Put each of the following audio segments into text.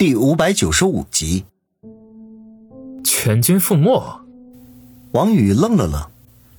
第五百九十五集，全军覆没。王宇愣了愣，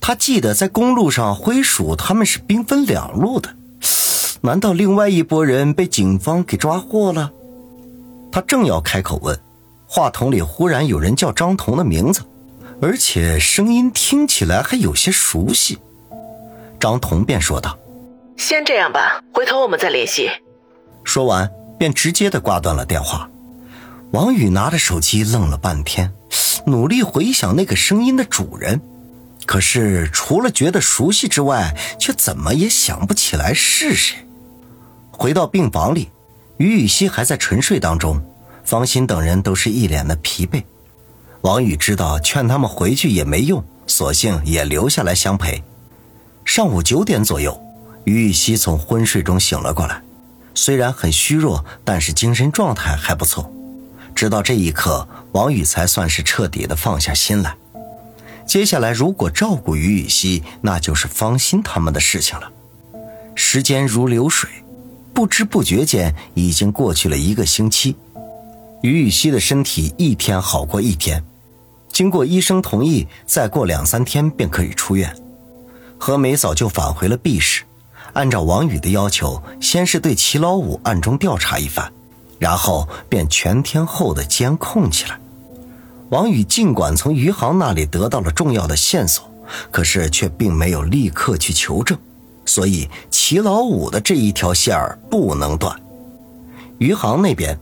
他记得在公路上灰鼠他们是兵分两路的，难道另外一拨人被警方给抓获了？他正要开口问，话筒里忽然有人叫张彤的名字，而且声音听起来还有些熟悉。张彤便说道：“先这样吧，回头我们再联系。”说完，便直接的挂断了电话。王宇拿着手机愣了半天，努力回想那个声音的主人，可是除了觉得熟悉之外，却怎么也想不起来是谁。回到病房里，于雨溪还在沉睡当中，方心等人都是一脸的疲惫。王宇知道劝他们回去也没用，索性也留下来相陪。上午九点左右，于雨溪从昏睡中醒了过来，虽然很虚弱，但是精神状态还不错。直到这一刻，王宇才算是彻底的放下心来。接下来，如果照顾于雨溪，那就是方心他们的事情了。时间如流水，不知不觉间已经过去了一个星期。于雨溪的身体一天好过一天，经过医生同意，再过两三天便可以出院。何梅早就返回了 B 市，按照王宇的要求，先是对齐老五暗中调查一番。然后便全天候的监控起来。王宇尽管从余杭那里得到了重要的线索，可是却并没有立刻去求证，所以齐老五的这一条线儿不能断。余杭那边，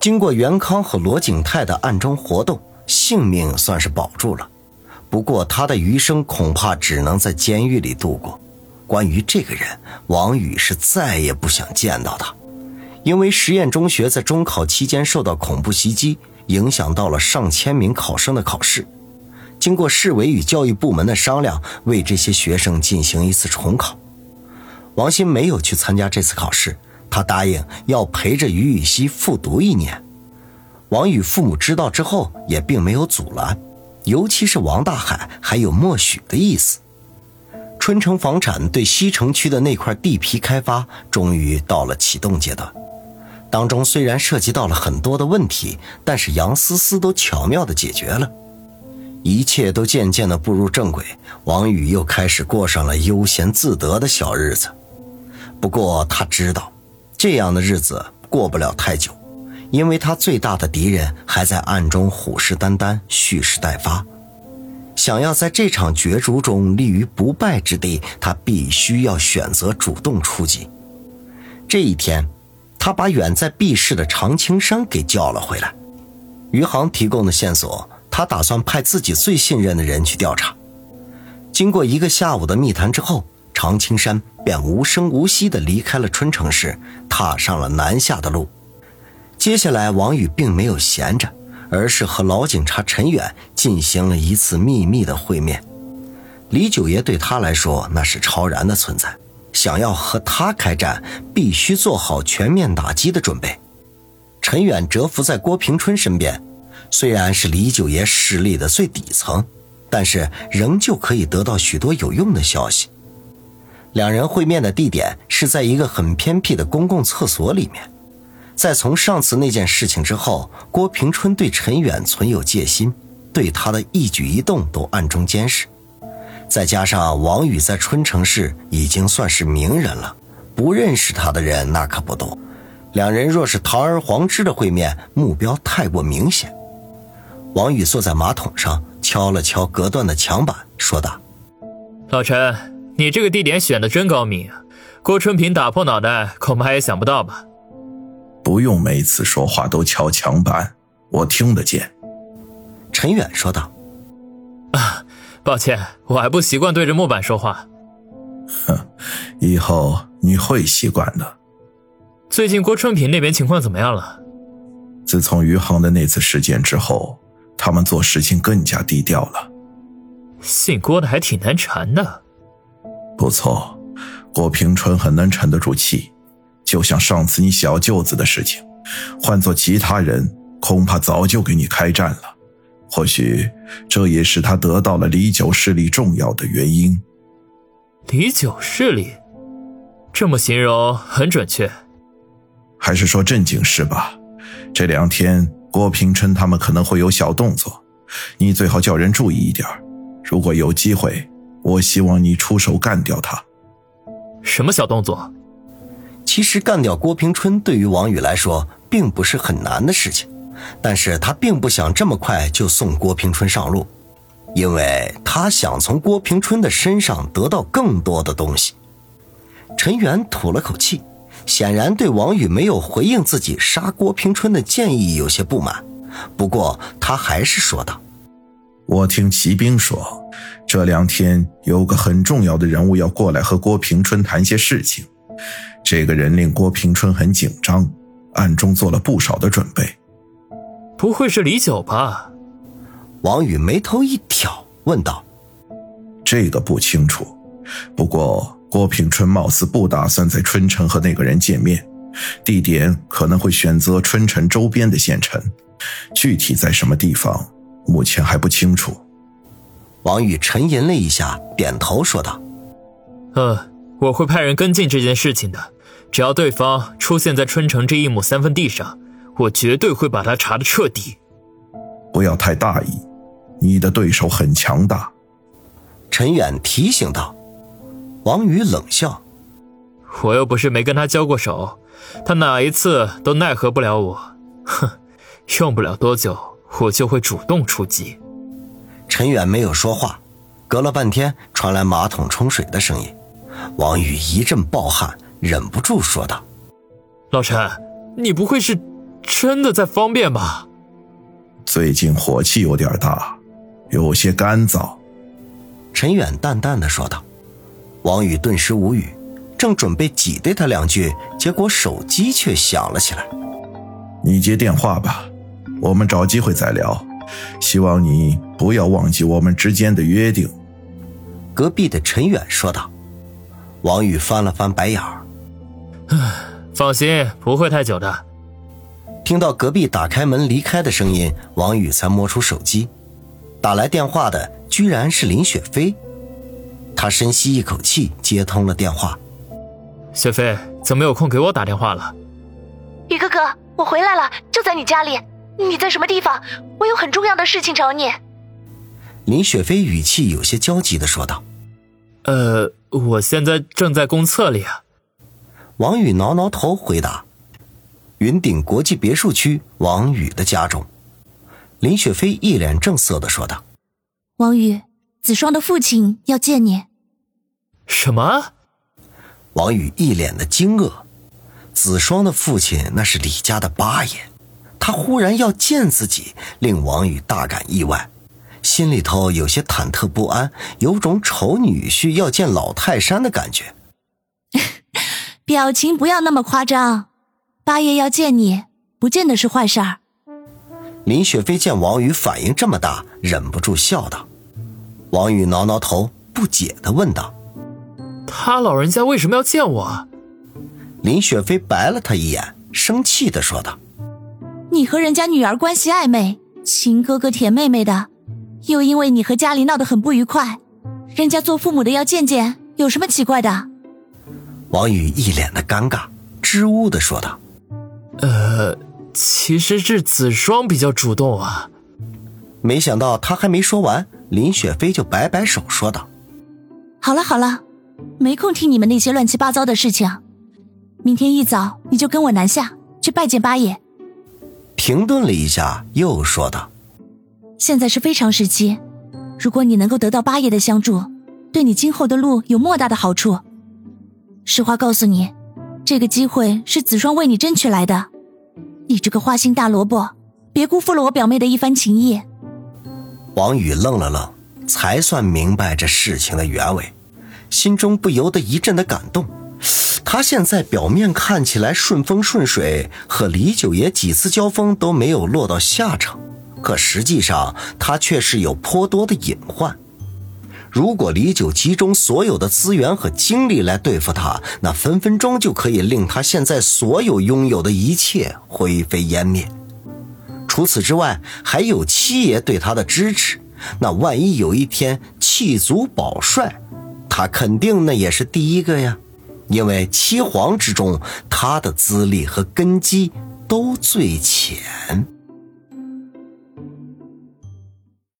经过袁康和罗景泰的暗中活动，性命算是保住了。不过他的余生恐怕只能在监狱里度过。关于这个人，王宇是再也不想见到他。因为实验中学在中考期间受到恐怖袭击，影响到了上千名考生的考试。经过市委与教育部门的商量，为这些学生进行一次重考。王鑫没有去参加这次考试，他答应要陪着于雨溪复读一年。王宇父母知道之后，也并没有阻拦，尤其是王大海还有默许的意思。春城房产对西城区的那块地皮开发，终于到了启动阶段。当中虽然涉及到了很多的问题，但是杨思思都巧妙的解决了，一切都渐渐的步入正轨。王宇又开始过上了悠闲自得的小日子。不过他知道，这样的日子过不了太久，因为他最大的敌人还在暗中虎视眈眈、蓄势待发。想要在这场角逐中立于不败之地，他必须要选择主动出击。这一天。他把远在 B 市的常青山给叫了回来。余杭提供的线索，他打算派自己最信任的人去调查。经过一个下午的密谈之后，常青山便无声无息地离开了春城市，踏上了南下的路。接下来，王宇并没有闲着，而是和老警察陈远进行了一次秘密的会面。李九爷对他来说，那是超然的存在。想要和他开战，必须做好全面打击的准备。陈远蛰伏在郭平春身边，虽然是李九爷势力的最底层，但是仍旧可以得到许多有用的消息。两人会面的地点是在一个很偏僻的公共厕所里面。在从上次那件事情之后，郭平春对陈远存有戒心，对他的一举一动都暗中监视。再加上王宇在春城市已经算是名人了，不认识他的人那可不多。两人若是堂而皇之的会面，目标太过明显。王宇坐在马桶上，敲了敲隔断的墙板，说道：“老陈，你这个地点选的真高明，郭春平打破脑袋恐怕也想不到吧？”不用每次说话都敲墙板，我听得见。”陈远说道。啊。抱歉，我还不习惯对着木板说话。哼，以后你会习惯的。最近郭春平那边情况怎么样了？自从余杭的那次事件之后，他们做事情更加低调了。姓郭的还挺难缠的。不错，郭平春很难沉得住气。就像上次你小舅子的事情，换做其他人，恐怕早就给你开战了。或许这也是他得到了李九势力重要的原因。李九势力，这么形容很准确。还是说正经事吧。这两天郭平春他们可能会有小动作，你最好叫人注意一点。如果有机会，我希望你出手干掉他。什么小动作？其实干掉郭平春对于王宇来说并不是很难的事情，但是他并不想这么快就送郭平春上路，因为他想从郭平春的身上得到更多的东西。陈远吐了口气，显然对王宇没有回应自己杀郭平春的建议有些不满，不过他还是说道：“我听骑兵说，这两天有个很重要的人物要过来和郭平春谈些事情。”这个人令郭平春很紧张，暗中做了不少的准备。不会是李九吧？王宇眉头一挑，问道：“这个不清楚，不过郭平春貌似不打算在春城和那个人见面，地点可能会选择春城周边的县城，具体在什么地方，目前还不清楚。”王宇沉吟了一下，点头说道：“嗯。”我会派人跟进这件事情的，只要对方出现在春城这一亩三分地上，我绝对会把他查的彻底。不要太大意，你的对手很强大。”陈远提醒道。王宇冷笑：“我又不是没跟他交过手，他哪一次都奈何不了我。哼，用不了多久，我就会主动出击。”陈远没有说话，隔了半天传来马桶冲水的声音。王宇一阵暴汗，忍不住说道：“老陈，你不会是真的在方便吧？”最近火气有点大，有些干燥。”陈远淡淡的说道。王宇顿时无语，正准备挤兑他两句，结果手机却响了起来。“你接电话吧，我们找机会再聊。希望你不要忘记我们之间的约定。”隔壁的陈远说道。王宇翻了翻白眼儿，放心，不会太久的。听到隔壁打开门离开的声音，王宇才摸出手机，打来电话的居然是林雪飞。他深吸一口气，接通了电话。雪飞，怎么有空给我打电话了？宇哥哥，我回来了，就在你家里。你在什么地方？我有很重要的事情找你。林雪飞语气有些焦急的说道。呃，我现在正在公厕里啊。王宇挠挠头回答：“云顶国际别墅区王宇的家中。”林雪飞一脸正色的说道：“王宇，子双的父亲要见你。”什么？王宇一脸的惊愕。子双的父亲那是李家的八爷，他忽然要见自己，令王宇大感意外。心里头有些忐忑不安，有种丑女婿要见老泰山的感觉。表情不要那么夸张，八爷要见你，不见得是坏事儿。林雪飞见王宇反应这么大，忍不住笑道。王宇挠挠头，不解的问道：“他老人家为什么要见我？”林雪飞白了他一眼，生气的说道：“你和人家女儿关系暧昧，亲哥哥舔妹妹的。”又因为你和家里闹得很不愉快，人家做父母的要见见，有什么奇怪的？王宇一脸的尴尬，支吾的说道：“呃，其实是子双比较主动啊。”没想到他还没说完，林雪飞就摆摆手说道：“好了好了，没空听你们那些乱七八糟的事情。明天一早你就跟我南下去拜见八爷。”停顿了一下，又说道。现在是非常时期，如果你能够得到八爷的相助，对你今后的路有莫大的好处。实话告诉你，这个机会是子双为你争取来的。你这个花心大萝卜，别辜负了我表妹的一番情谊。王宇愣了愣，才算明白这事情的原委，心中不由得一阵的感动。他现在表面看起来顺风顺水，和李九爷几次交锋都没有落到下场。可实际上，他却是有颇多的隐患。如果李九集中所有的资源和精力来对付他，那分分钟就可以令他现在所有拥有的一切灰飞烟灭。除此之外，还有七爷对他的支持。那万一有一天弃族保帅，他肯定那也是第一个呀。因为七皇之中，他的资历和根基都最浅。